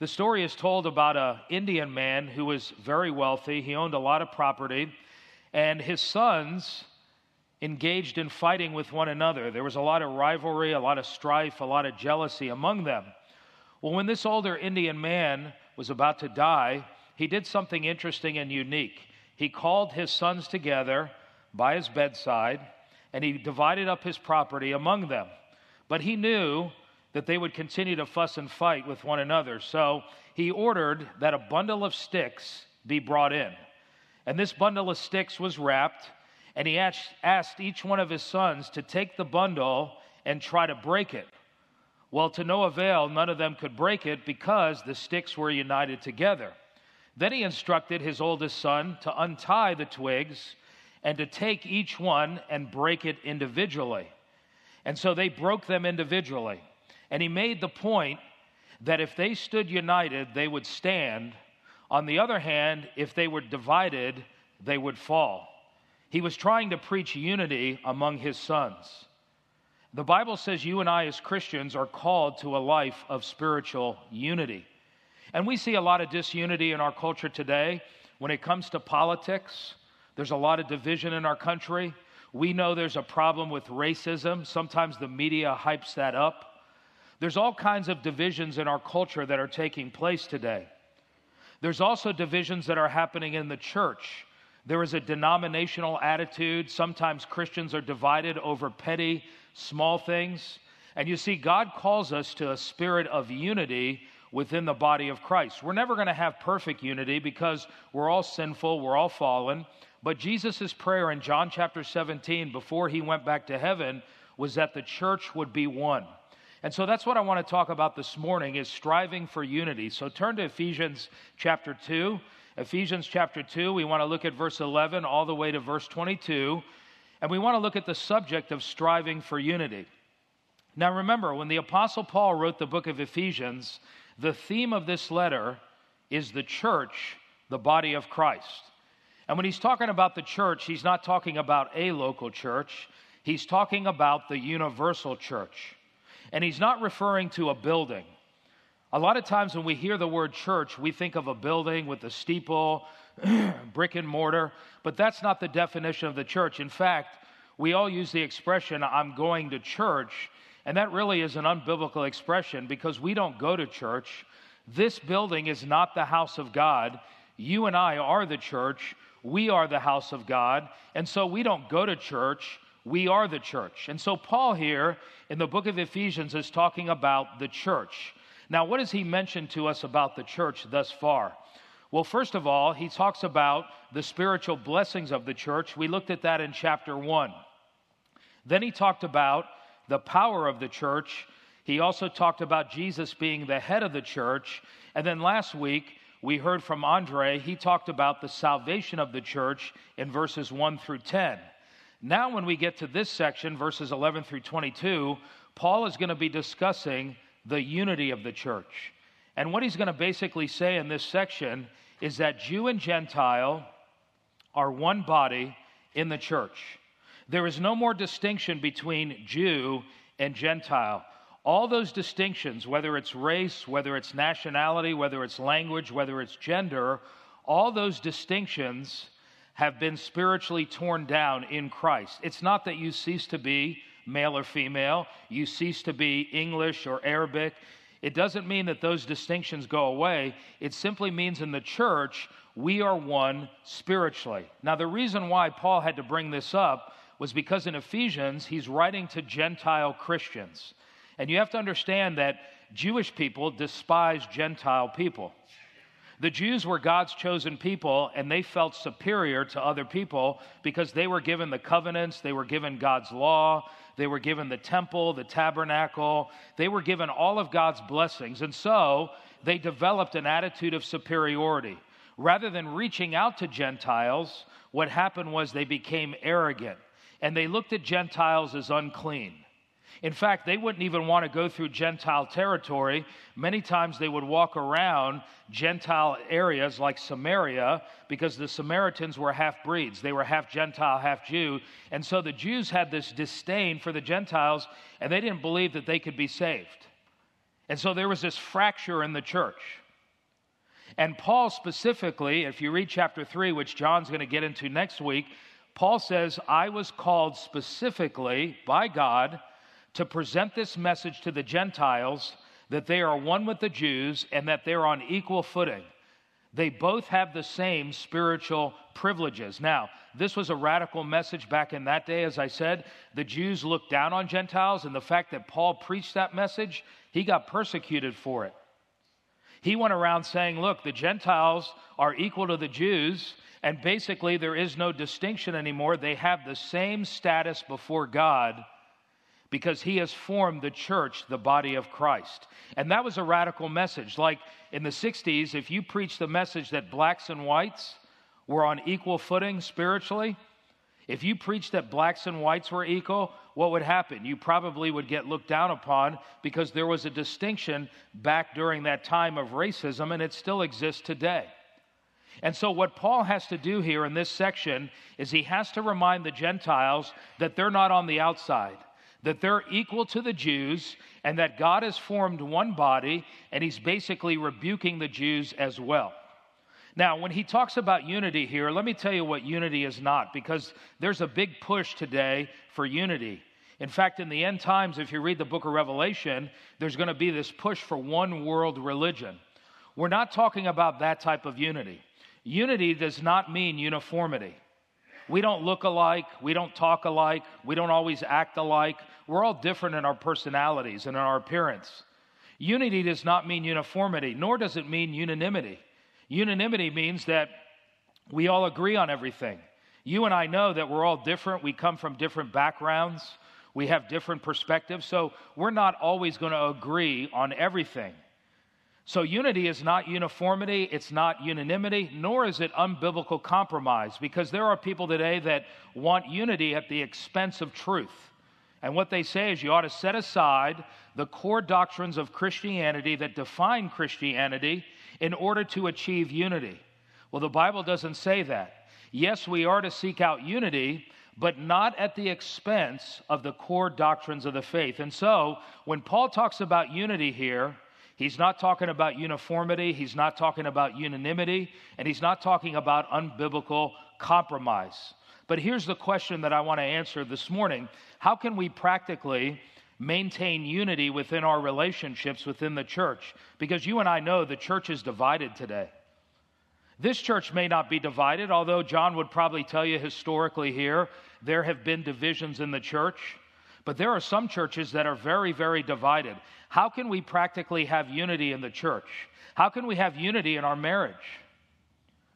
The story is told about an Indian man who was very wealthy. He owned a lot of property, and his sons engaged in fighting with one another. There was a lot of rivalry, a lot of strife, a lot of jealousy among them. Well, when this older Indian man was about to die, he did something interesting and unique. He called his sons together by his bedside and he divided up his property among them. But he knew that they would continue to fuss and fight with one another. So he ordered that a bundle of sticks be brought in. And this bundle of sticks was wrapped, and he asked each one of his sons to take the bundle and try to break it. Well, to no avail, none of them could break it because the sticks were united together. Then he instructed his oldest son to untie the twigs and to take each one and break it individually. And so they broke them individually. And he made the point that if they stood united, they would stand. On the other hand, if they were divided, they would fall. He was trying to preach unity among his sons. The Bible says you and I, as Christians, are called to a life of spiritual unity. And we see a lot of disunity in our culture today when it comes to politics, there's a lot of division in our country. We know there's a problem with racism. Sometimes the media hypes that up. There's all kinds of divisions in our culture that are taking place today. There's also divisions that are happening in the church. There is a denominational attitude. Sometimes Christians are divided over petty, small things. And you see, God calls us to a spirit of unity within the body of Christ. We're never going to have perfect unity because we're all sinful, we're all fallen. But Jesus' prayer in John chapter 17 before he went back to heaven was that the church would be one. And so that's what I want to talk about this morning is striving for unity. So turn to Ephesians chapter 2. Ephesians chapter 2, we want to look at verse 11 all the way to verse 22. And we want to look at the subject of striving for unity. Now remember, when the Apostle Paul wrote the book of Ephesians, the theme of this letter is the church, the body of Christ. And when he's talking about the church, he's not talking about a local church, he's talking about the universal church. And he's not referring to a building. A lot of times when we hear the word church, we think of a building with a steeple, brick and mortar, but that's not the definition of the church. In fact, we all use the expression, I'm going to church, and that really is an unbiblical expression because we don't go to church. This building is not the house of God. You and I are the church. We are the house of God. And so we don't go to church, we are the church. And so Paul here in the book of Ephesians is talking about the church. Now, what does he mention to us about the church thus far? Well, first of all, he talks about the spiritual blessings of the church. We looked at that in chapter 1. Then he talked about the power of the church. He also talked about Jesus being the head of the church. And then last week, we heard from Andre, he talked about the salvation of the church in verses 1 through 10. Now, when we get to this section, verses 11 through 22, Paul is going to be discussing the unity of the church. And what he's going to basically say in this section is that Jew and Gentile are one body in the church. There is no more distinction between Jew and Gentile all those distinctions, whether it's race, whether it's nationality, whether it's language, whether it's gender, all those distinctions have been spiritually torn down in Christ. It's not that you cease to be male or female, you cease to be English or Arabic. It doesn't mean that those distinctions go away. It simply means in the church, we are one spiritually. Now, the reason why Paul had to bring this up was because in Ephesians, he's writing to Gentile Christians. And you have to understand that Jewish people despise Gentile people. The Jews were God's chosen people, and they felt superior to other people because they were given the covenants, they were given God's law, they were given the temple, the tabernacle, they were given all of God's blessings. And so they developed an attitude of superiority. Rather than reaching out to Gentiles, what happened was they became arrogant and they looked at Gentiles as unclean. In fact, they wouldn't even want to go through Gentile territory. Many times they would walk around Gentile areas like Samaria because the Samaritans were half breeds. They were half Gentile, half Jew. And so the Jews had this disdain for the Gentiles and they didn't believe that they could be saved. And so there was this fracture in the church. And Paul specifically, if you read chapter 3, which John's going to get into next week, Paul says, I was called specifically by God to present this message to the Gentiles that they are one with the Jews and that they're on equal footing. They both have the same spiritual privileges. Now, this was a radical message back in that day, as I said. The Jews looked down on Gentiles, and the fact that Paul preached that message, he got persecuted for it. He went around saying, Look, the Gentiles are equal to the Jews, and basically there is no distinction anymore. They have the same status before God because he has formed the church, the body of Christ. And that was a radical message. Like in the 60s, if you preached the message that blacks and whites were on equal footing spiritually, if you preached that blacks and whites were equal, what would happen? You probably would get looked down upon because there was a distinction back during that time of racism, and it still exists today. And so, what Paul has to do here in this section is he has to remind the Gentiles that they're not on the outside that they're equal to the Jews and that God has formed one body, and he's basically rebuking the Jews as well. Now, when he talks about unity here, let me tell you what unity is not, because there's a big push today for unity. In fact, in the end times, if you read the book of Revelation, there's going to be this push for one world religion. We're not talking about that type of unity. Unity does not mean uniformity. We don't look alike. We don't talk alike. We don't always act alike. We're all different in our personalities and in our appearance. Unity does not mean uniformity, nor does it mean unanimity. Unanimity means that we all agree on everything. You and I know that we're all different. We come from different backgrounds. We have different perspectives. So we're not always going to agree on everything. So, unity is not uniformity, it's not unanimity, nor is it unbiblical compromise, because there are people today that want unity at the expense of truth. And what they say is you ought to set aside the core doctrines of Christianity that define Christianity in order to achieve unity. Well, the Bible doesn't say that. Yes, we are to seek out unity, but not at the expense of the core doctrines of the faith. And so, when Paul talks about unity here, He's not talking about uniformity, he's not talking about unanimity, and he's not talking about unbiblical compromise. But here's the question that I want to answer this morning How can we practically maintain unity within our relationships within the church? Because you and I know the church is divided today. This church may not be divided, although John would probably tell you historically here there have been divisions in the church. But there are some churches that are very, very divided. How can we practically have unity in the church? How can we have unity in our marriage?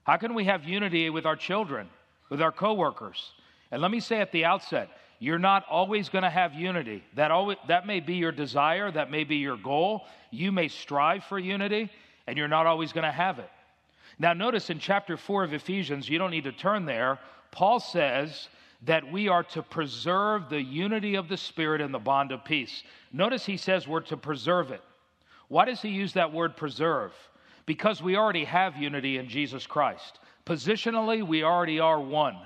How can we have unity with our children, with our coworkers? And let me say at the outset, you're not always going to have unity. That, always, that may be your desire, that may be your goal. You may strive for unity, and you're not always going to have it. Now, notice in chapter 4 of Ephesians, you don't need to turn there, Paul says that we are to preserve the unity of the Spirit and the bond of peace. Notice he says we're to preserve it. Why does he use that word preserve? Because we already have unity in Jesus Christ. Positionally, we already are one.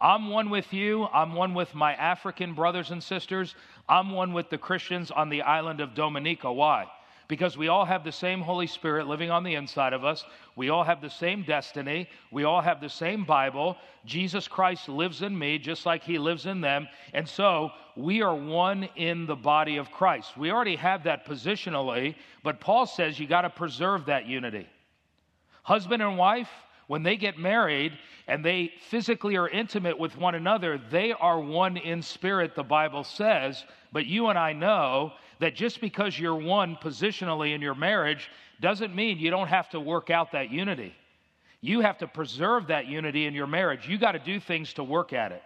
I'm one with you. I'm one with my African brothers and sisters. I'm one with the Christians on the island of Dominica. Why? because we all have the same Holy Spirit living on the inside of us. We all have the same destiny. We all have the same Bible. Jesus Christ lives in me just like he lives in them. And so we are one in the body of Christ. We already have that positionally, but Paul says you got to preserve that unity. Husband and wife, when they get married and they physically are intimate with one another, they are one in spirit, the Bible says. But you and I know that just because you're one positionally in your marriage doesn't mean you don't have to work out that unity. You have to preserve that unity in your marriage. You got to do things to work at it.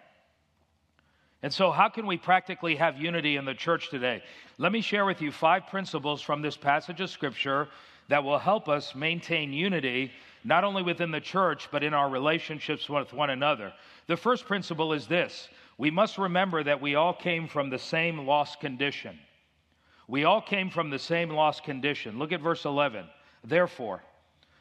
And so, how can we practically have unity in the church today? Let me share with you five principles from this passage of Scripture that will help us maintain unity, not only within the church, but in our relationships with one another. The first principle is this we must remember that we all came from the same lost condition. We all came from the same lost condition. Look at verse 11. Therefore,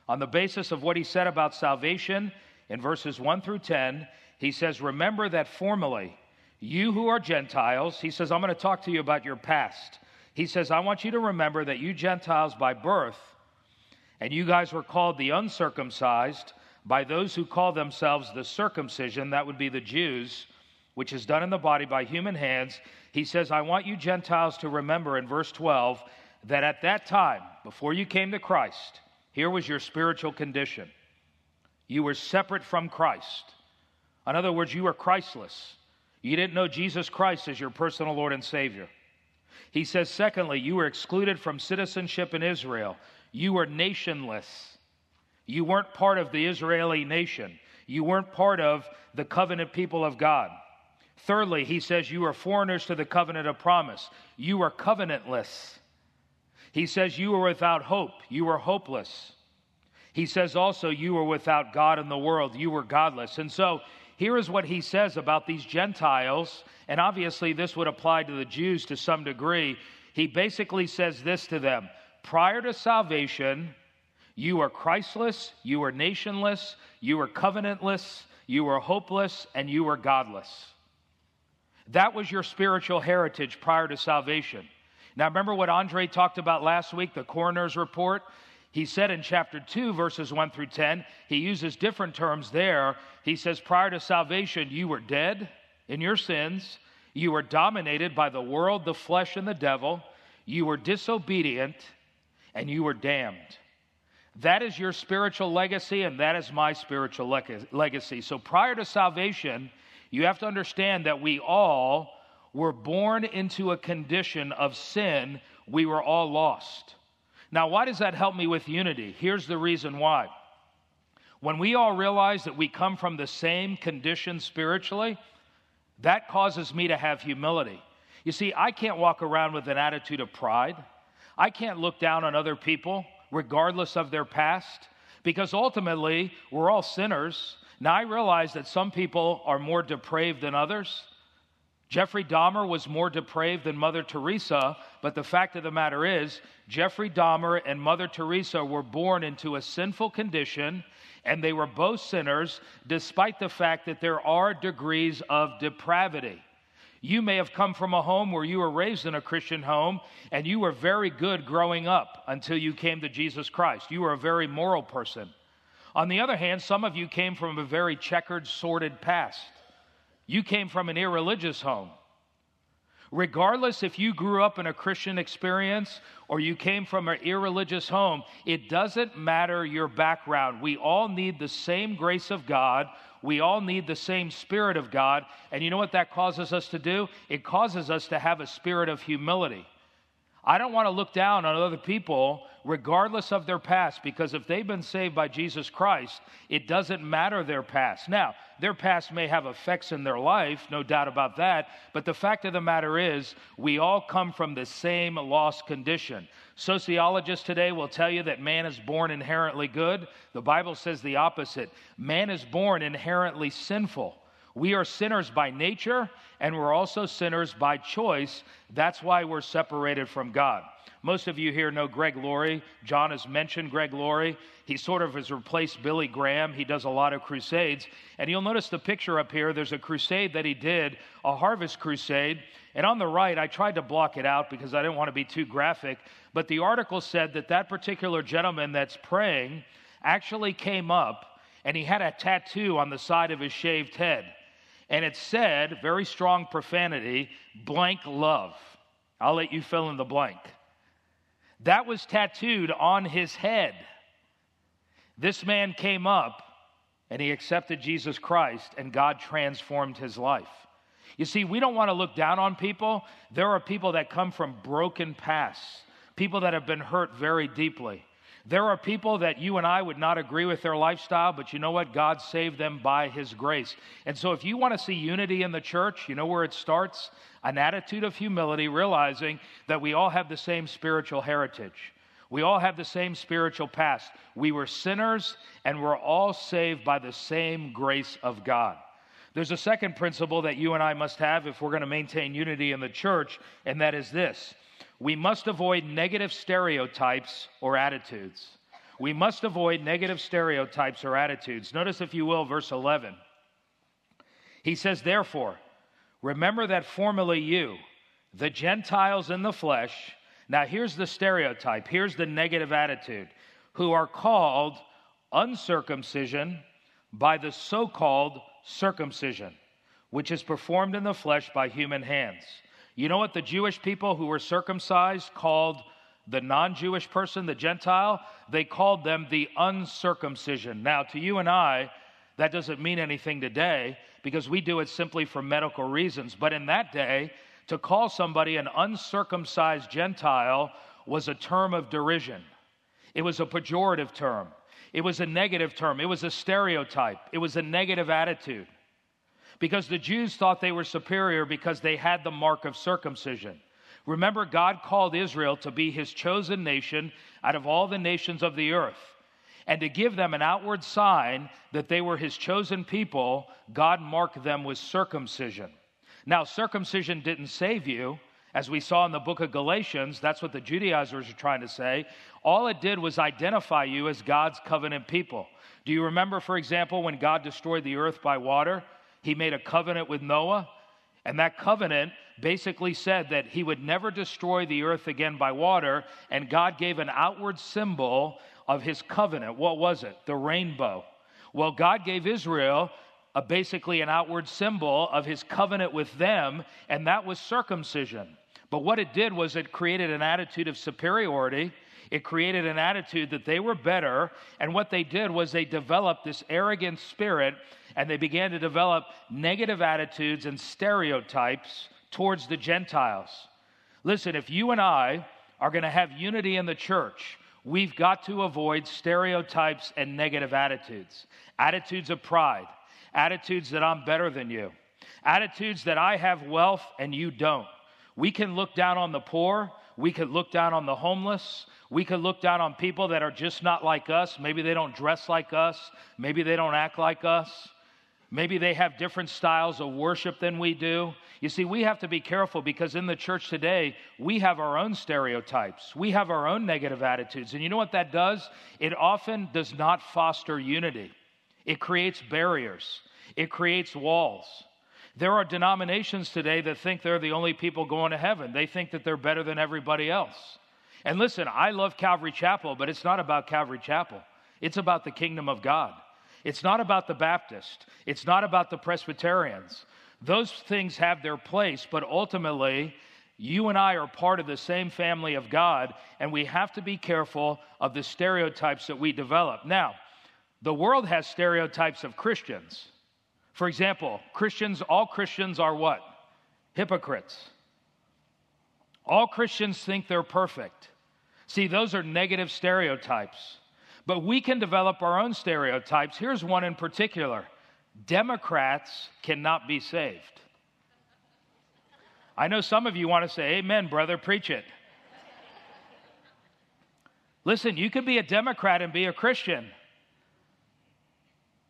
on the basis of what he said about salvation in verses 1 through 10, he says, Remember that formerly, you who are Gentiles, he says, I'm going to talk to you about your past. He says, I want you to remember that you Gentiles by birth And you guys were called the uncircumcised by those who call themselves the circumcision, that would be the Jews, which is done in the body by human hands. He says, I want you Gentiles to remember in verse 12 that at that time, before you came to Christ, here was your spiritual condition. You were separate from Christ. In other words, you were Christless. You didn't know Jesus Christ as your personal Lord and Savior. He says, secondly, you were excluded from citizenship in Israel. You were nationless. You weren't part of the Israeli nation. You weren't part of the covenant people of God. Thirdly, he says, You are foreigners to the covenant of promise. You are covenantless. He says, You were without hope. You were hopeless. He says also, You were without God in the world. You were godless. And so, here is what he says about these Gentiles, and obviously this would apply to the Jews to some degree. He basically says this to them prior to salvation, you were Christless, you were nationless, you were covenantless, you were hopeless, and you were godless. That was your spiritual heritage prior to salvation. Now, remember what Andre talked about last week, the coroner's report? He said in chapter 2, verses 1 through 10, he uses different terms there. He says, Prior to salvation, you were dead in your sins, you were dominated by the world, the flesh, and the devil, you were disobedient, and you were damned. That is your spiritual legacy, and that is my spiritual leg- legacy. So prior to salvation, you have to understand that we all were born into a condition of sin. We were all lost. Now, why does that help me with unity? Here's the reason why. When we all realize that we come from the same condition spiritually, that causes me to have humility. You see, I can't walk around with an attitude of pride. I can't look down on other people, regardless of their past, because ultimately we're all sinners. Now, I realize that some people are more depraved than others. Jeffrey Dahmer was more depraved than Mother Teresa, but the fact of the matter is, Jeffrey Dahmer and Mother Teresa were born into a sinful condition, and they were both sinners, despite the fact that there are degrees of depravity. You may have come from a home where you were raised in a Christian home and you were very good growing up until you came to Jesus Christ. You were a very moral person. On the other hand, some of you came from a very checkered, sordid past. You came from an irreligious home. Regardless if you grew up in a Christian experience or you came from an irreligious home, it doesn't matter your background. We all need the same grace of God. We all need the same Spirit of God. And you know what that causes us to do? It causes us to have a spirit of humility. I don't want to look down on other people regardless of their past because if they've been saved by Jesus Christ, it doesn't matter their past. Now, their past may have effects in their life, no doubt about that, but the fact of the matter is, we all come from the same lost condition. Sociologists today will tell you that man is born inherently good. The Bible says the opposite man is born inherently sinful. We are sinners by nature, and we're also sinners by choice. That's why we're separated from God. Most of you here know Greg Laurie. John has mentioned Greg Laurie. He sort of has replaced Billy Graham. He does a lot of crusades. And you'll notice the picture up here. There's a crusade that he did, a harvest crusade. And on the right, I tried to block it out because I didn't want to be too graphic. But the article said that that particular gentleman that's praying actually came up and he had a tattoo on the side of his shaved head and it said, very strong profanity, blank love. I'll let you fill in the blank. That was tattooed on his head. This man came up and he accepted Jesus Christ, and God transformed his life. You see, we don't want to look down on people. There are people that come from broken pasts, people that have been hurt very deeply. There are people that you and I would not agree with their lifestyle, but you know what? God saved them by His grace. And so, if you want to see unity in the church, you know where it starts? An attitude of humility, realizing that we all have the same spiritual heritage. We all have the same spiritual past. We were sinners, and we're all saved by the same grace of God. There's a second principle that you and I must have if we're going to maintain unity in the church, and that is this we must avoid negative stereotypes or attitudes. We must avoid negative stereotypes or attitudes. Notice, if you will, verse 11. He says, Therefore, remember that formerly you, the Gentiles in the flesh, now here's the stereotype, here's the negative attitude. who are called uncircumcision by the so called circumcision, which is performed in the flesh by human hands. You know what the Jewish people who were circumcised called the non Jewish person, the Gentile? They called them the uncircumcision. Now, to you and I, that doesn't mean anything today because we do it simply for medical reasons. But in that day, to call somebody an uncircumcised Gentile was a term of derision. It was a pejorative term. It was a negative term. It was a stereotype. It was a negative attitude. Because the Jews thought they were superior because they had the mark of circumcision. Remember, God called Israel to be his chosen nation out of all the nations of the earth. And to give them an outward sign that they were his chosen people, God marked them with circumcision. Now, circumcision didn't save you. As we saw in the book of Galatians, that's what the Judaizers are trying to say. All it did was identify you as God's covenant people. Do you remember, for example, when God destroyed the earth by water? He made a covenant with Noah, and that covenant basically said that he would never destroy the earth again by water, and God gave an outward symbol of his covenant. What was it? The rainbow. Well, God gave Israel a, basically an outward symbol of his covenant with them, and that was circumcision. But what it did was it created an attitude of superiority. It created an attitude that they were better. And what they did was they developed this arrogant spirit and they began to develop negative attitudes and stereotypes towards the Gentiles. Listen, if you and I are going to have unity in the church, we've got to avoid stereotypes and negative attitudes, attitudes of pride, attitudes that I'm better than you, attitudes that I have wealth and you don't. We can look down on the poor. We could look down on the homeless. We could look down on people that are just not like us. Maybe they don't dress like us. Maybe they don't act like us. Maybe they have different styles of worship than we do. You see, we have to be careful because in the church today, we have our own stereotypes. We have our own negative attitudes. And you know what that does? It often does not foster unity, it creates barriers, it creates walls. There are denominations today that think they're the only people going to heaven. They think that they're better than everybody else. And listen, I love Calvary Chapel, but it's not about Calvary Chapel. It's about the kingdom of God. It's not about the Baptist. It's not about the Presbyterians. Those things have their place, but ultimately, you and I are part of the same family of God, and we have to be careful of the stereotypes that we develop. Now, the world has stereotypes of Christians. For example, Christians, all Christians are what? Hypocrites. All Christians think they're perfect. See, those are negative stereotypes. But we can develop our own stereotypes. Here's one in particular Democrats cannot be saved. I know some of you want to say, Amen, brother, preach it. Listen, you can be a Democrat and be a Christian.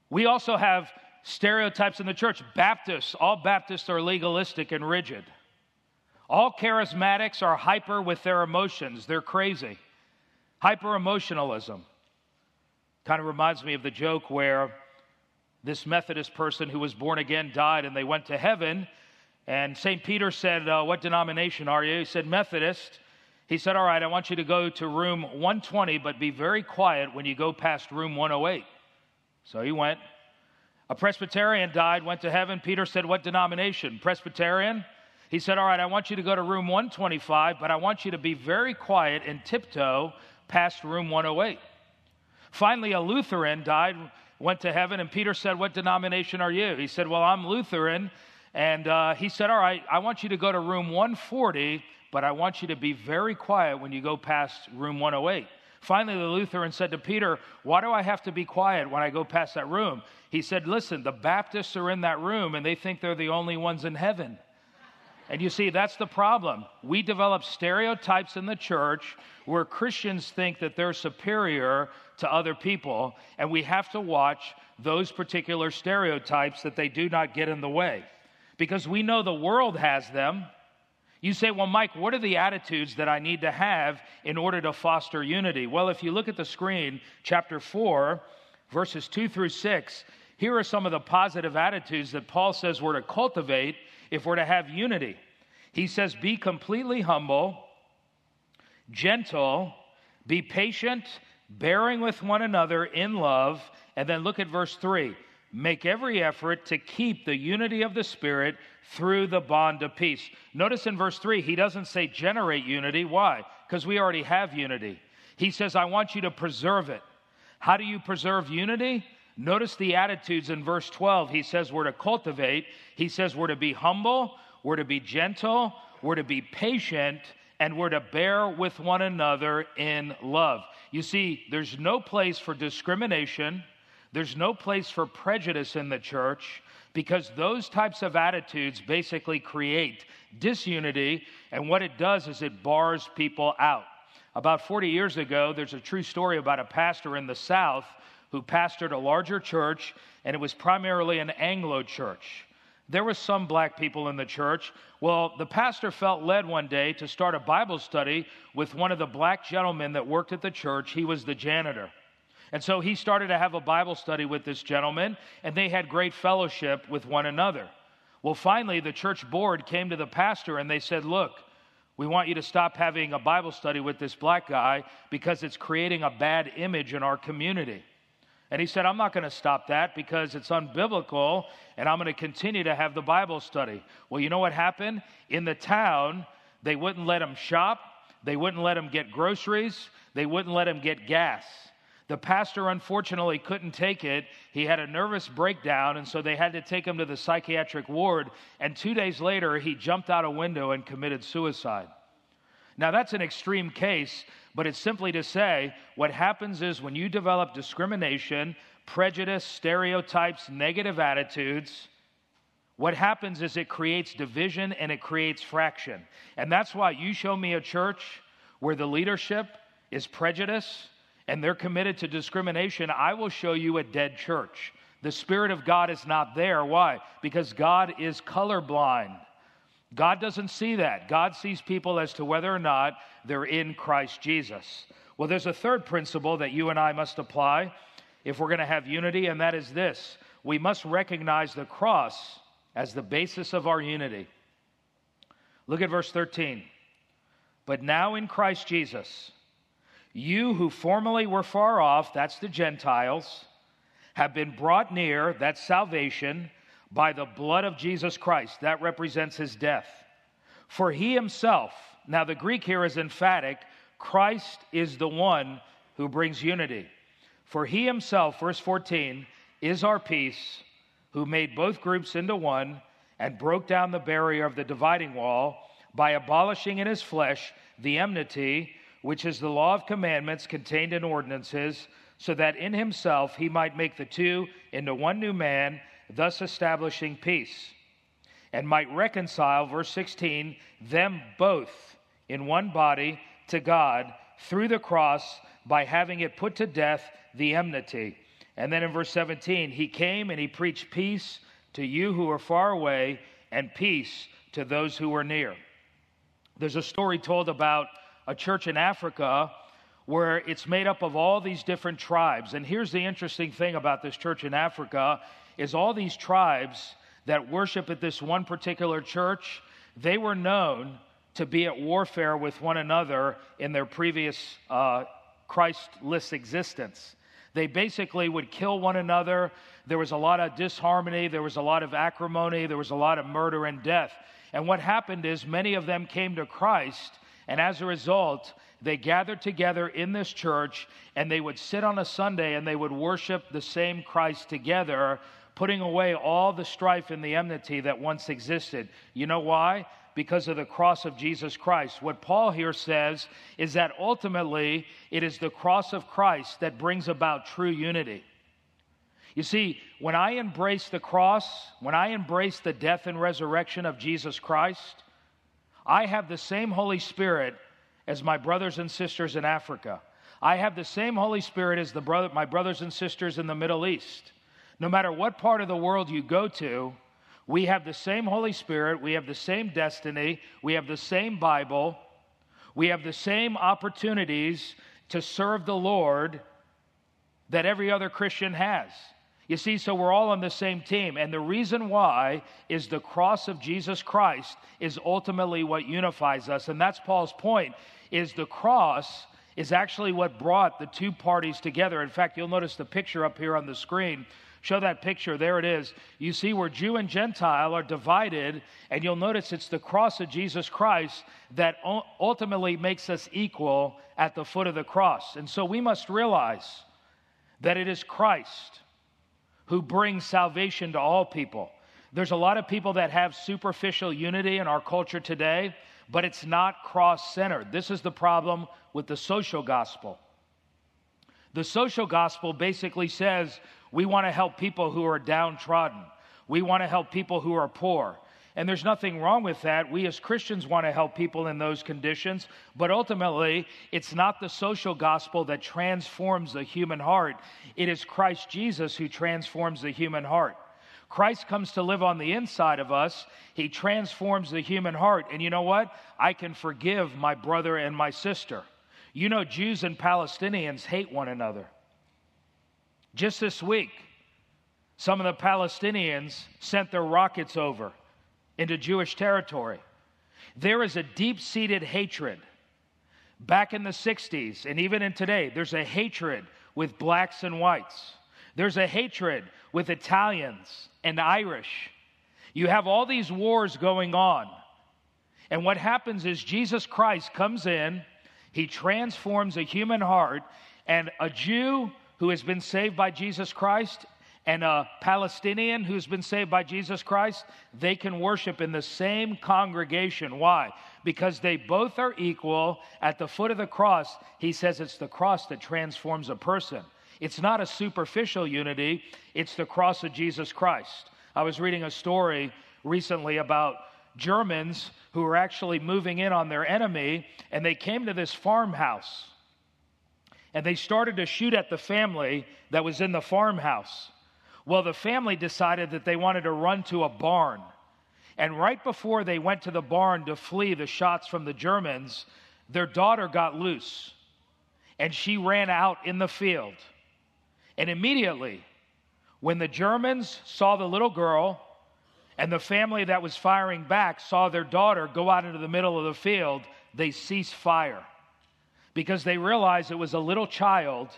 We also have stereotypes in the church. Baptists, all Baptists are legalistic and rigid. All charismatics are hyper with their emotions, they're crazy. Hyper emotionalism. Kind of reminds me of the joke where this Methodist person who was born again died and they went to heaven. And St. Peter said, uh, What denomination are you? He said, Methodist. He said, All right, I want you to go to room 120, but be very quiet when you go past room 108. So he went. A Presbyterian died, went to heaven. Peter said, What denomination? Presbyterian? He said, All right, I want you to go to room 125, but I want you to be very quiet and tiptoe past room 108. Finally, a Lutheran died, went to heaven, and Peter said, What denomination are you? He said, Well, I'm Lutheran. And uh, he said, All right, I want you to go to room 140, but I want you to be very quiet when you go past room 108. Finally, the Lutheran said to Peter, Why do I have to be quiet when I go past that room? He said, Listen, the Baptists are in that room and they think they're the only ones in heaven. And you see, that's the problem. We develop stereotypes in the church where Christians think that they're superior to other people, and we have to watch those particular stereotypes that they do not get in the way. Because we know the world has them, you say, well, Mike, what are the attitudes that I need to have in order to foster unity? Well, if you look at the screen, chapter 4, verses 2 through 6, here are some of the positive attitudes that Paul says we're to cultivate if we're to have unity. He says, be completely humble, gentle, be patient, bearing with one another in love. And then look at verse 3 make every effort to keep the unity of the Spirit through the bond of peace. Notice in verse 3, he doesn't say generate unity. Why? Because we already have unity. He says, I want you to preserve it. How do you preserve unity? Notice the attitudes in verse 12. He says we're to cultivate, he says we're to be humble, we're to be gentle, we're to be patient, and we're to bear with one another in love. You see, there's no place for discrimination, there's no place for prejudice in the church because those types of attitudes basically create disunity, and what it does is it bars people out. About 40 years ago, there's a true story about a pastor in the South who pastored a larger church, and it was primarily an Anglo church. There were some black people in the church. Well, the pastor felt led one day to start a Bible study with one of the black gentlemen that worked at the church. He was the janitor. And so he started to have a Bible study with this gentleman, and they had great fellowship with one another. Well, finally, the church board came to the pastor and they said, Look, we want you to stop having a Bible study with this black guy because it's creating a bad image in our community. And he said, I'm not going to stop that because it's unbiblical and I'm going to continue to have the Bible study. Well, you know what happened? In the town, they wouldn't let him shop, they wouldn't let him get groceries, they wouldn't let him get gas. The pastor unfortunately couldn't take it. He had a nervous breakdown, and so they had to take him to the psychiatric ward. And two days later, he jumped out a window and committed suicide. Now, that's an extreme case, but it's simply to say what happens is when you develop discrimination, prejudice, stereotypes, negative attitudes, what happens is it creates division and it creates fraction. And that's why you show me a church where the leadership is prejudice and they're committed to discrimination, I will show you a dead church. The Spirit of God is not there. Why? Because God is colorblind. God doesn't see that. God sees people as to whether or not they're in Christ Jesus. Well, there's a third principle that you and I must apply if we're going to have unity, and that is this we must recognize the cross as the basis of our unity. Look at verse 13. But now in Christ Jesus, you who formerly were far off, that's the Gentiles, have been brought near, that's salvation by the blood of Jesus Christ. That represents his death. For he himself, now the Greek here is emphatic, Christ is the one who brings unity. For he himself, verse 14, is our peace, who made both groups into one and broke down the barrier of the dividing wall by abolishing in his flesh the enmity, which is the law of commandments contained in ordinances, so that in himself he might make the two into one new man thus establishing peace, and might reconcile, verse 16, them both in one body to God through the cross by having it put to death the enmity. And then in verse 17, he came and he preached peace to you who are far away and peace to those who are near. There's a story told about a church in Africa where it's made up of all these different tribes. And here's the interesting thing about this church in Africa is all these tribes that worship at this one particular church, they were known to be at warfare with one another in their previous uh, Christless existence. They basically would kill one another. There was a lot of disharmony, there was a lot of acrimony, there was a lot of murder and death. And what happened is many of them came to Christ, and as a result, they gathered together in this church and they would sit on a Sunday and they would worship the same Christ together putting away all the strife and the enmity that once existed. You know why? Because of the cross of Jesus Christ. What Paul here says is that ultimately it is the cross of Christ that brings about true unity. You see, when I embrace the cross, when I embrace the death and resurrection of Jesus Christ, I have the same Holy Spirit as my brothers and sisters in Africa. I have the same Holy Spirit as my brothers and sisters in the Middle East. No matter what part of the world you go to, we have the same Holy Spirit, we have the same destiny, we have the same Bible, we have the same opportunities to serve the Lord that every other Christian has. You see, so we're all on the same team. And the reason why is the cross of Jesus Christ is ultimately what unifies us. And that's Paul's point is the cross is actually what brought the two parties together. In fact, you'll notice the picture up here on the screen. Show that picture. There it is. You see where Jew and Gentile are divided, and you'll notice it's the cross of Jesus Christ that ultimately makes us equal at the foot of the cross. And so we must realize that it is Christ who brings salvation to all people. There's a lot of people that have superficial unity in our culture today, but it's not cross centered. This is the problem with the social gospel. The social gospel basically says we want to help people who are downtrodden, we want to help people who are poor. And there's nothing wrong with that. We as Christians want to help people in those conditions. But ultimately, it's not the social gospel that transforms the human heart. It is Christ Jesus who transforms the human heart. Christ comes to live on the inside of us. He transforms the human heart. And you know what? I can forgive my brother and my sister. You know, Jews and Palestinians hate one another. Just this week, some of the Palestinians sent their rockets over into Jewish territory. There is a deep seated hatred. Back in the 60s and even in today, there's a hatred with blacks and whites. There's a hatred with Italians and Irish. You have all these wars going on. And what happens is Jesus Christ comes in, he transforms a human heart, and a Jew who has been saved by Jesus Christ and a Palestinian who's been saved by Jesus Christ, they can worship in the same congregation. Why? Because they both are equal at the foot of the cross. He says it's the cross that transforms a person. It's not a superficial unity, it's the cross of Jesus Christ. I was reading a story recently about Germans who were actually moving in on their enemy, and they came to this farmhouse. And they started to shoot at the family that was in the farmhouse. Well, the family decided that they wanted to run to a barn. And right before they went to the barn to flee the shots from the Germans, their daughter got loose and she ran out in the field. And immediately, when the Germans saw the little girl and the family that was firing back saw their daughter go out into the middle of the field, they ceased fire because they realized it was a little child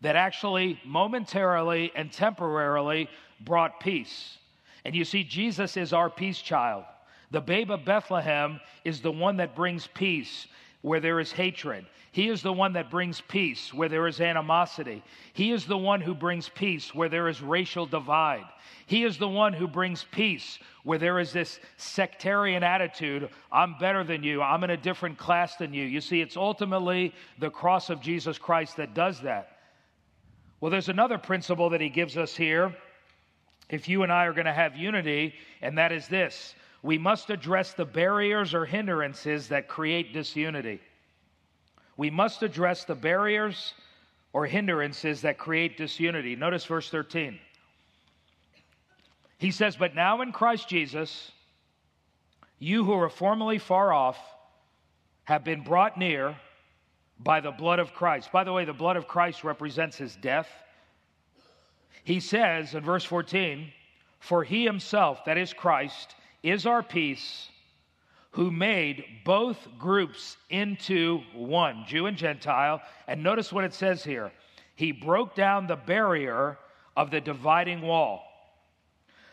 that actually momentarily and temporarily brought peace. And you see, Jesus is our peace child. The babe of Bethlehem is the one that brings peace where there is hatred. He is the one that brings peace where there is animosity. He is the one who brings peace where there is racial divide. He is the one who brings peace where there is this sectarian attitude I'm better than you, I'm in a different class than you. You see, it's ultimately the cross of Jesus Christ that does that. Well, there's another principle that he gives us here if you and I are going to have unity, and that is this we must address the barriers or hindrances that create disunity. We must address the barriers or hindrances that create disunity. Notice verse 13. He says, But now in Christ Jesus, you who were formerly far off have been brought near by the blood of Christ. By the way, the blood of Christ represents his death. He says in verse 14, For he himself, that is Christ, is our peace, who made both groups into one, Jew and Gentile. And notice what it says here He broke down the barrier of the dividing wall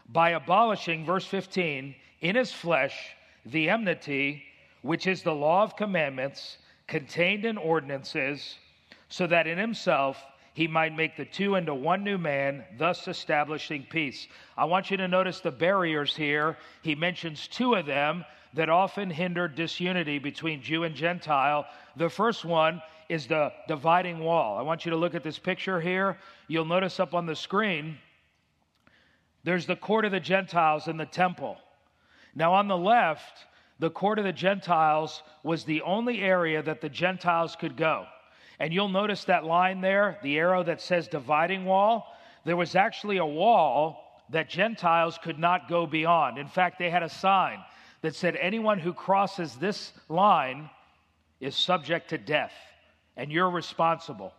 by abolishing, verse 15, in his flesh the enmity, which is the law of commandments contained in ordinances, so that in himself he might make the two into one new man, thus establishing peace. I want you to notice the barriers here. He mentions two of them that often hinder disunity between Jew and Gentile. The first one is the dividing wall. I want you to look at this picture here. You'll notice up on the screen, there's the court of the Gentiles in the temple. Now, on the left, the court of the Gentiles was the only area that the Gentiles could go. And you'll notice that line there, the arrow that says dividing wall. There was actually a wall that Gentiles could not go beyond. In fact, they had a sign that said anyone who crosses this line is subject to death, and you're responsible.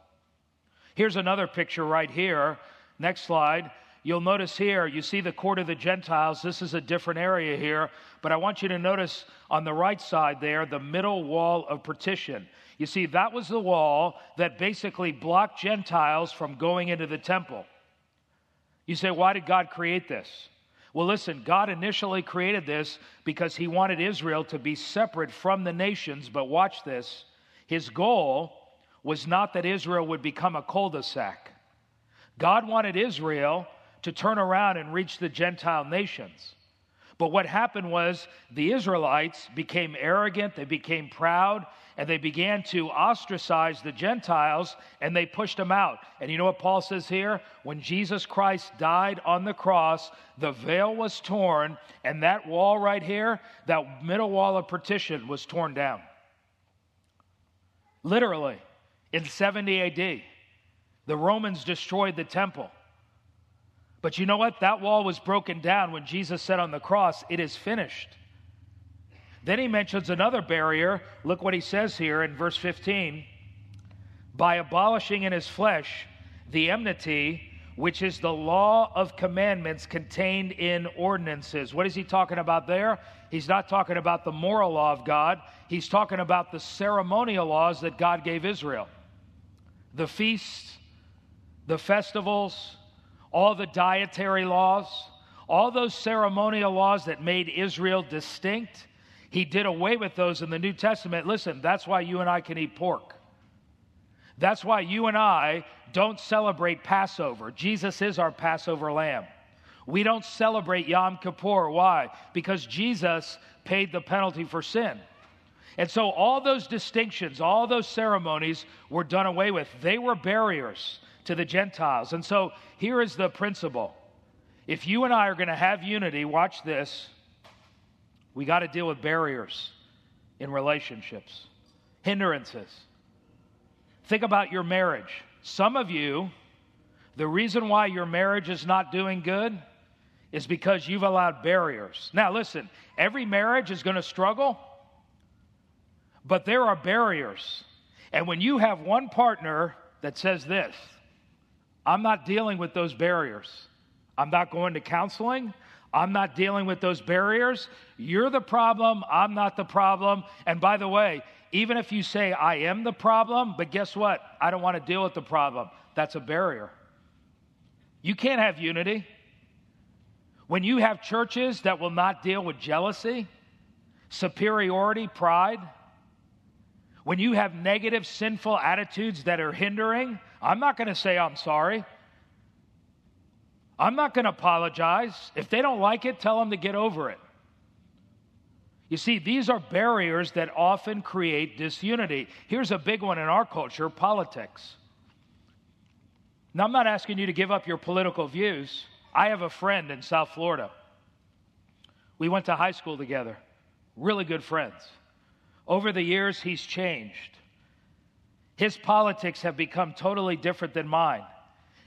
Here's another picture right here. Next slide. You'll notice here, you see the court of the Gentiles. This is a different area here, but I want you to notice on the right side there the middle wall of partition. You see, that was the wall that basically blocked Gentiles from going into the temple. You say, why did God create this? Well, listen, God initially created this because he wanted Israel to be separate from the nations, but watch this. His goal was not that Israel would become a cul de sac. God wanted Israel to turn around and reach the Gentile nations. But what happened was the Israelites became arrogant, they became proud, and they began to ostracize the Gentiles and they pushed them out. And you know what Paul says here? When Jesus Christ died on the cross, the veil was torn, and that wall right here, that middle wall of partition, was torn down. Literally, in 70 AD, the Romans destroyed the temple. But you know what? That wall was broken down when Jesus said on the cross, It is finished. Then he mentions another barrier. Look what he says here in verse 15 by abolishing in his flesh the enmity, which is the law of commandments contained in ordinances. What is he talking about there? He's not talking about the moral law of God, he's talking about the ceremonial laws that God gave Israel the feasts, the festivals, all the dietary laws, all those ceremonial laws that made Israel distinct he did away with those in the New Testament. Listen, that's why you and I can eat pork. That's why you and I don't celebrate Passover. Jesus is our Passover lamb. We don't celebrate Yom Kippur. Why? Because Jesus paid the penalty for sin. And so all those distinctions, all those ceremonies were done away with. They were barriers to the Gentiles. And so here is the principle. If you and I are going to have unity, watch this. We got to deal with barriers in relationships, hindrances. Think about your marriage. Some of you, the reason why your marriage is not doing good is because you've allowed barriers. Now, listen, every marriage is going to struggle, but there are barriers. And when you have one partner that says this, I'm not dealing with those barriers, I'm not going to counseling, I'm not dealing with those barriers. You're the problem. I'm not the problem. And by the way, even if you say, I am the problem, but guess what? I don't want to deal with the problem. That's a barrier. You can't have unity. When you have churches that will not deal with jealousy, superiority, pride, when you have negative, sinful attitudes that are hindering, I'm not going to say I'm sorry. I'm not going to apologize. If they don't like it, tell them to get over it. You see, these are barriers that often create disunity. Here's a big one in our culture politics. Now, I'm not asking you to give up your political views. I have a friend in South Florida. We went to high school together, really good friends. Over the years, he's changed. His politics have become totally different than mine.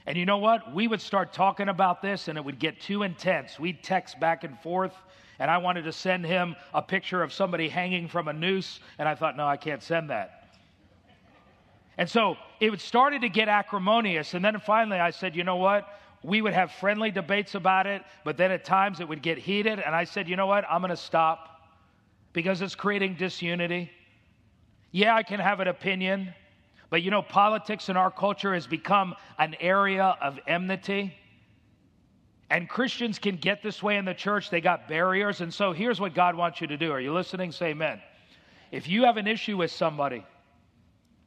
And you know what? We would start talking about this and it would get too intense. We'd text back and forth, and I wanted to send him a picture of somebody hanging from a noose, and I thought, no, I can't send that. And so it started to get acrimonious, and then finally I said, you know what? We would have friendly debates about it, but then at times it would get heated, and I said, you know what? I'm going to stop because it's creating disunity. Yeah, I can have an opinion, but you know, politics in our culture has become an area of enmity. And Christians can get this way in the church. They got barriers. And so here's what God wants you to do. Are you listening? Say amen. If you have an issue with somebody,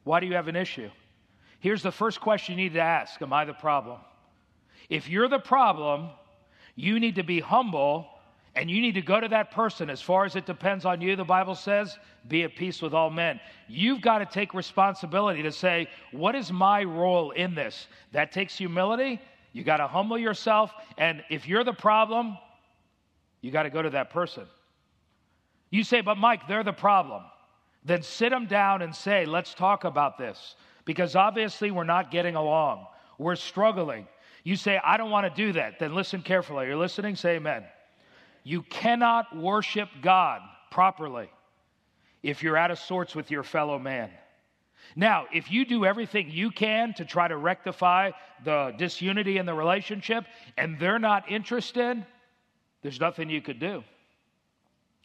why do you have an issue? Here's the first question you need to ask Am I the problem? If you're the problem, you need to be humble and you need to go to that person as far as it depends on you, the Bible says, be at peace with all men. You've got to take responsibility to say, what is my role in this? That takes humility. You got to humble yourself. And if you're the problem, you got to go to that person. You say, but Mike, they're the problem. Then sit them down and say, let's talk about this. Because obviously we're not getting along. We're struggling. You say, I don't want to do that. Then listen carefully. You're listening? Say amen. You cannot worship God properly if you're out of sorts with your fellow man. Now, if you do everything you can to try to rectify the disunity in the relationship and they're not interested, there's nothing you could do.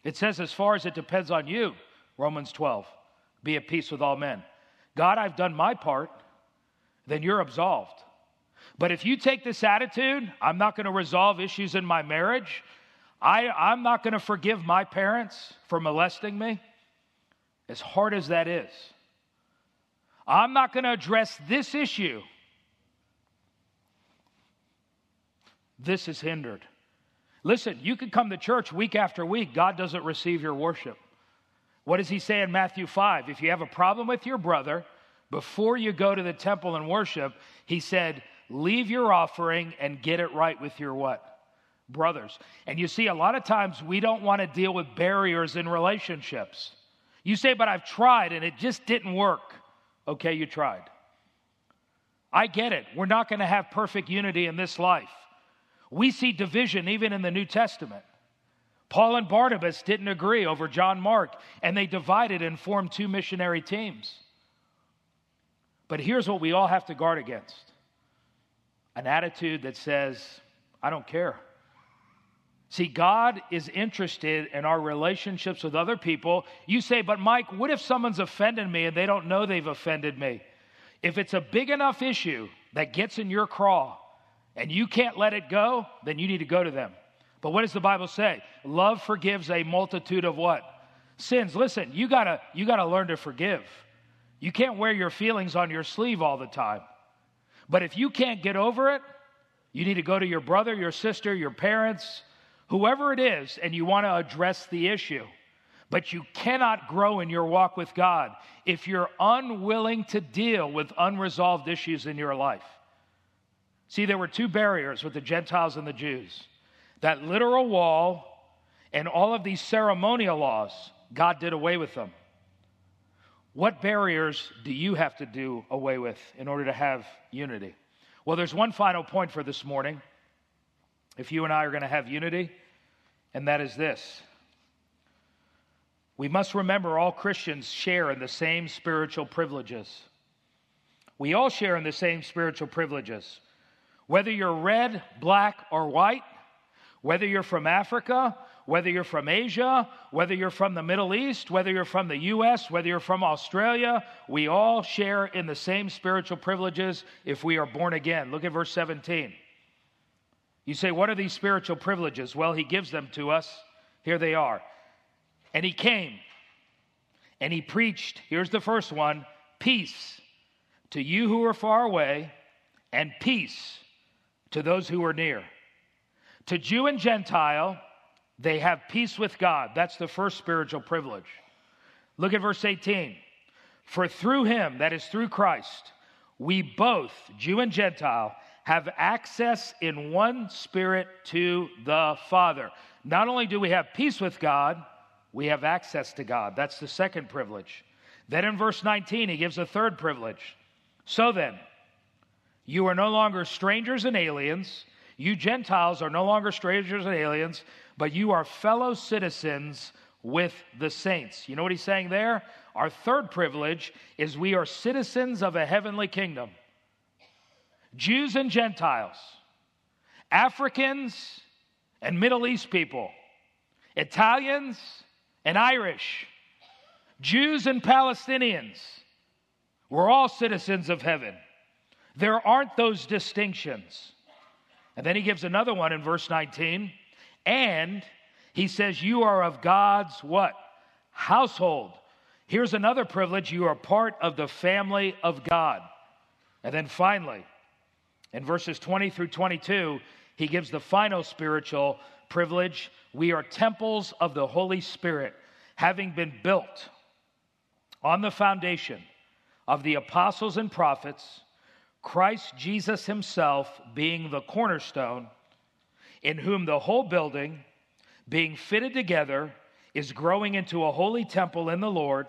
It says, as far as it depends on you, Romans 12, be at peace with all men. God, I've done my part, then you're absolved. But if you take this attitude, I'm not going to resolve issues in my marriage, I, I'm not going to forgive my parents for molesting me, as hard as that is. I'm not going to address this issue. This is hindered. Listen, you can come to church week after week, God doesn't receive your worship. What does he say in Matthew 5? If you have a problem with your brother, before you go to the temple and worship, he said, leave your offering and get it right with your what? Brothers. And you see, a lot of times we don't want to deal with barriers in relationships. You say, but I've tried and it just didn't work. Okay, you tried. I get it. We're not going to have perfect unity in this life. We see division even in the New Testament. Paul and Barnabas didn't agree over John Mark, and they divided and formed two missionary teams. But here's what we all have to guard against an attitude that says, I don't care. See, God is interested in our relationships with other people. You say, but Mike, what if someone's offended me and they don't know they've offended me? If it's a big enough issue that gets in your craw and you can't let it go, then you need to go to them. But what does the Bible say? Love forgives a multitude of what? Sins. Listen, you gotta, you gotta learn to forgive. You can't wear your feelings on your sleeve all the time. But if you can't get over it, you need to go to your brother, your sister, your parents, whoever it is, and you want to address the issue. But you cannot grow in your walk with God if you're unwilling to deal with unresolved issues in your life. See, there were two barriers with the Gentiles and the Jews that literal wall and all of these ceremonial laws, God did away with them. What barriers do you have to do away with in order to have unity? Well, there's one final point for this morning, if you and I are going to have unity, and that is this. We must remember all Christians share in the same spiritual privileges. We all share in the same spiritual privileges. Whether you're red, black, or white, whether you're from Africa, whether you're from Asia, whether you're from the Middle East, whether you're from the US, whether you're from Australia, we all share in the same spiritual privileges if we are born again. Look at verse 17. You say, What are these spiritual privileges? Well, he gives them to us. Here they are. And he came and he preached. Here's the first one peace to you who are far away, and peace to those who are near. To Jew and Gentile, they have peace with God. That's the first spiritual privilege. Look at verse 18. For through him, that is through Christ, we both, Jew and Gentile, have access in one spirit to the Father. Not only do we have peace with God, we have access to God. That's the second privilege. Then in verse 19, he gives a third privilege. So then, you are no longer strangers and aliens you Gentiles are no longer strangers and aliens, but you are fellow citizens with the saints. You know what he's saying there? Our third privilege is we are citizens of a heavenly kingdom. Jews and Gentiles, Africans and Middle East people, Italians and Irish, Jews and Palestinians, we're all citizens of heaven. There aren't those distinctions. And then he gives another one in verse 19. And he says, You are of God's what? Household. Here's another privilege you are part of the family of God. And then finally, in verses 20 through 22, he gives the final spiritual privilege. We are temples of the Holy Spirit, having been built on the foundation of the apostles and prophets Christ Jesus himself being the cornerstone, in whom the whole building, being fitted together, is growing into a holy temple in the Lord,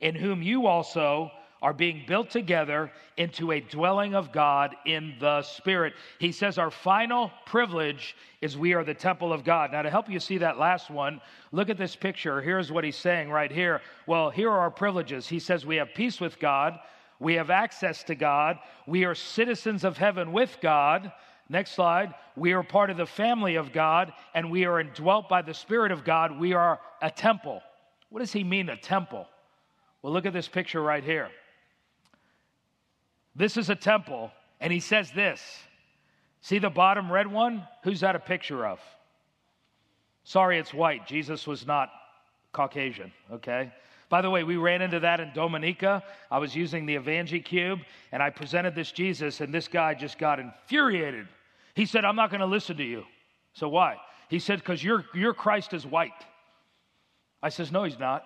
in whom you also are being built together into a dwelling of God in the Spirit. He says our final privilege is we are the temple of God. Now, to help you see that last one, look at this picture. Here's what he's saying right here. Well, here are our privileges. He says we have peace with God. We have access to God. We are citizens of heaven with God. Next slide. We are part of the family of God and we are indwelt by the Spirit of God. We are a temple. What does he mean, a temple? Well, look at this picture right here. This is a temple. And he says this See the bottom red one? Who's that a picture of? Sorry, it's white. Jesus was not Caucasian, okay? By the way, we ran into that in Dominica. I was using the EvangeCube and I presented this Jesus, and this guy just got infuriated. He said, I'm not going to listen to you. So why? He said, Because your, your Christ is white. I says, No, he's not.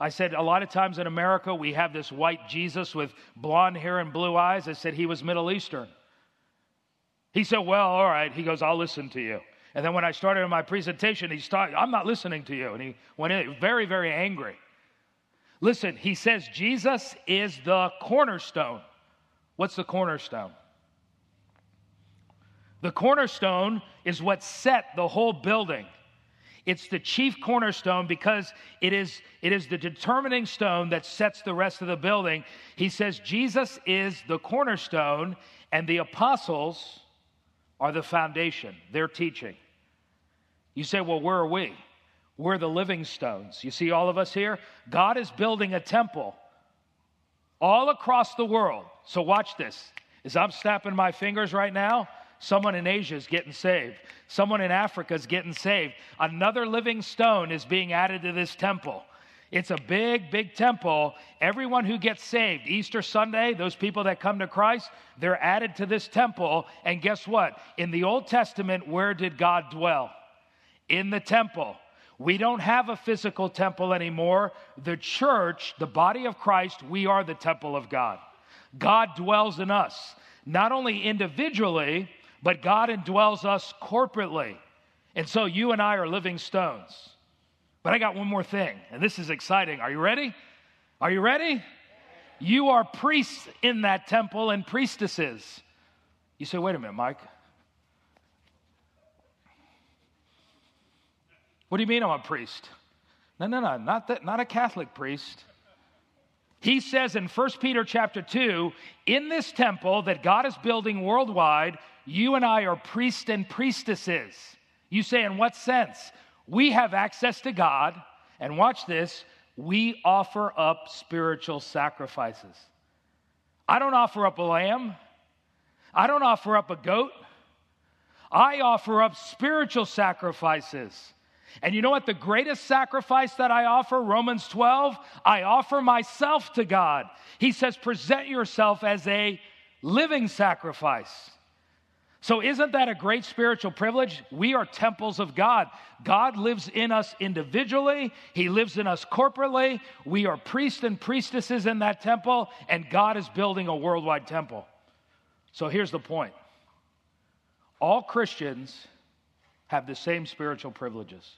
I said, a lot of times in America, we have this white Jesus with blonde hair and blue eyes. I said, he was Middle Eastern. He said, Well, all right. He goes, I'll listen to you. And then when I started my presentation, he started, I'm not listening to you. And he went in very, very angry. Listen, he says Jesus is the cornerstone. What's the cornerstone? The cornerstone is what set the whole building. It's the chief cornerstone because it is, it is the determining stone that sets the rest of the building. He says Jesus is the cornerstone, and the apostles are the foundation, their teaching. You say, well, where are we? We're the living stones. You see all of us here? God is building a temple all across the world. So watch this. As I'm snapping my fingers right now, someone in Asia is getting saved. Someone in Africa is getting saved. Another living stone is being added to this temple. It's a big, big temple. Everyone who gets saved, Easter Sunday, those people that come to Christ, they're added to this temple. And guess what? In the Old Testament, where did God dwell? In the temple. We don't have a physical temple anymore. The church, the body of Christ, we are the temple of God. God dwells in us, not only individually, but God indwells us corporately. And so you and I are living stones. But I got one more thing, and this is exciting. Are you ready? Are you ready? You are priests in that temple and priestesses. You say, wait a minute, Mike. What do you mean I'm a priest? No, no, no, not, that, not a Catholic priest. He says in 1 Peter chapter 2, in this temple that God is building worldwide, you and I are priests and priestesses. You say, in what sense? We have access to God, and watch this, we offer up spiritual sacrifices. I don't offer up a lamb, I don't offer up a goat, I offer up spiritual sacrifices. And you know what? The greatest sacrifice that I offer, Romans 12, I offer myself to God. He says, present yourself as a living sacrifice. So, isn't that a great spiritual privilege? We are temples of God. God lives in us individually, He lives in us corporately. We are priests and priestesses in that temple, and God is building a worldwide temple. So, here's the point all Christians have the same spiritual privileges.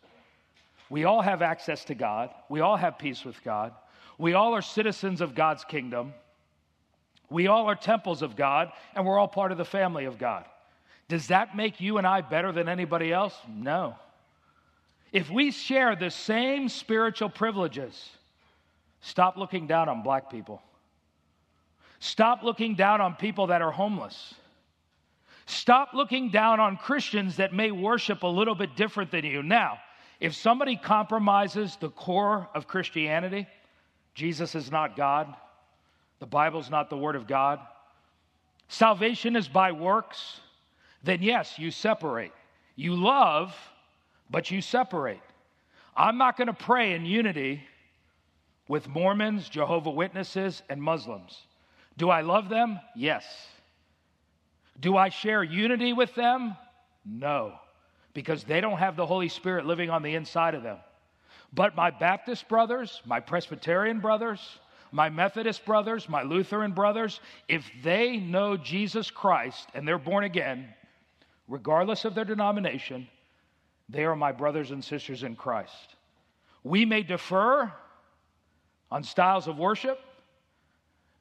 We all have access to God, we all have peace with God, we all are citizens of God's kingdom, we all are temples of God, and we're all part of the family of God. Does that make you and I better than anybody else? No. If we share the same spiritual privileges, stop looking down on black people. Stop looking down on people that are homeless. Stop looking down on Christians that may worship a little bit different than you. Now, if somebody compromises the core of Christianity, Jesus is not God, the Bible's not the Word of God, salvation is by works, then yes, you separate. You love, but you separate. I'm not going to pray in unity with Mormons, Jehovah Witnesses, and Muslims. Do I love them? Yes. Do I share unity with them? No, because they don't have the Holy Spirit living on the inside of them. But my Baptist brothers, my Presbyterian brothers, my Methodist brothers, my Lutheran brothers, if they know Jesus Christ and they're born again, regardless of their denomination, they are my brothers and sisters in Christ. We may defer on styles of worship,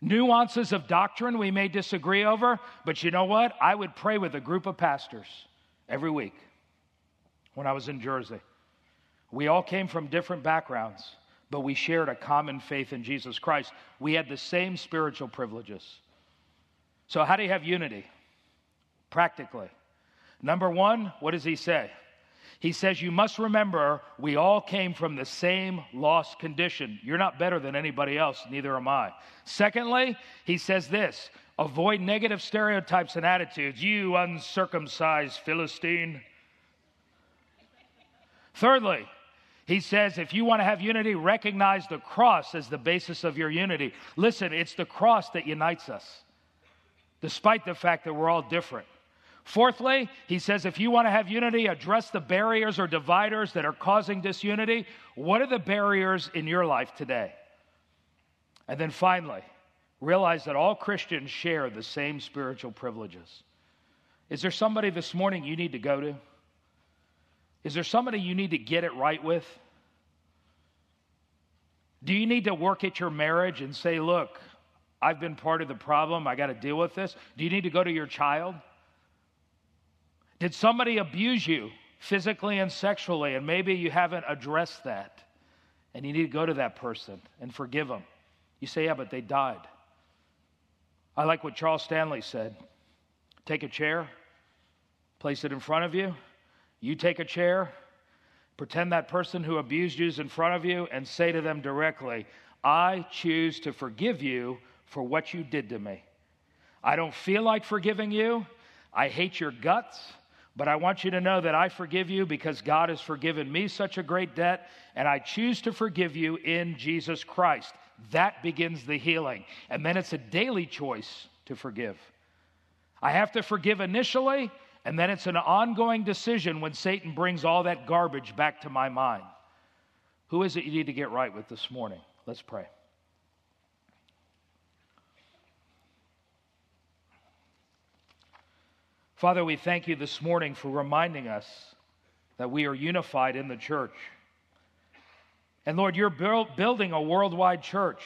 nuances of doctrine we may disagree over, but you know what? I would pray with a group of pastors every week when I was in Jersey. We all came from different backgrounds, but we shared a common faith in Jesus Christ. We had the same spiritual privileges. So, how do you have unity? Practically. Number one, what does he say? He says, You must remember we all came from the same lost condition. You're not better than anybody else, neither am I. Secondly, he says this avoid negative stereotypes and attitudes. You uncircumcised Philistine. Thirdly, he says, if you want to have unity, recognize the cross as the basis of your unity. Listen, it's the cross that unites us, despite the fact that we're all different. Fourthly, he says, if you want to have unity, address the barriers or dividers that are causing disunity. What are the barriers in your life today? And then finally, realize that all Christians share the same spiritual privileges. Is there somebody this morning you need to go to? Is there somebody you need to get it right with? Do you need to work at your marriage and say, look, I've been part of the problem, I got to deal with this? Do you need to go to your child? Did somebody abuse you physically and sexually, and maybe you haven't addressed that? And you need to go to that person and forgive them. You say, yeah, but they died. I like what Charles Stanley said take a chair, place it in front of you, you take a chair, pretend that person who abused you is in front of you, and say to them directly, I choose to forgive you for what you did to me. I don't feel like forgiving you. I hate your guts, but I want you to know that I forgive you because God has forgiven me such a great debt, and I choose to forgive you in Jesus Christ. That begins the healing. And then it's a daily choice to forgive. I have to forgive initially, and then it's an ongoing decision when Satan brings all that garbage back to my mind. Who is it you need to get right with this morning? Let's pray. Father, we thank you this morning for reminding us that we are unified in the church. And Lord, you're build, building a worldwide church.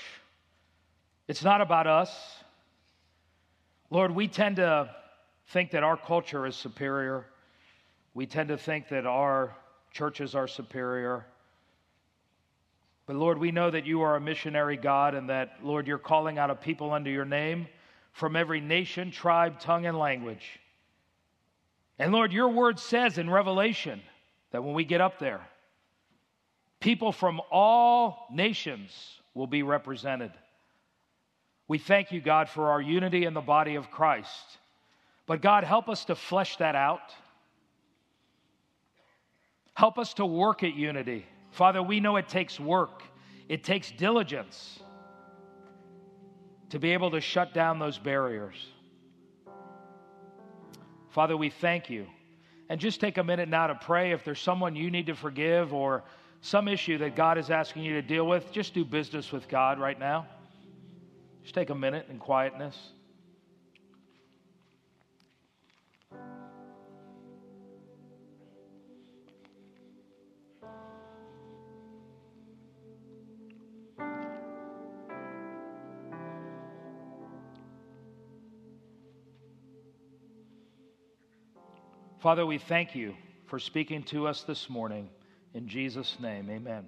It's not about us. Lord, we tend to think that our culture is superior. We tend to think that our churches are superior. But Lord, we know that you are a missionary God and that, Lord, you're calling out a people under your name from every nation, tribe, tongue, and language. And Lord, your word says in Revelation that when we get up there, people from all nations will be represented. We thank you, God, for our unity in the body of Christ. But God, help us to flesh that out. Help us to work at unity. Father, we know it takes work, it takes diligence to be able to shut down those barriers. Father, we thank you. And just take a minute now to pray. If there's someone you need to forgive or some issue that God is asking you to deal with, just do business with God right now. Just take a minute in quietness. Father, we thank you for speaking to us this morning. In Jesus' name, amen.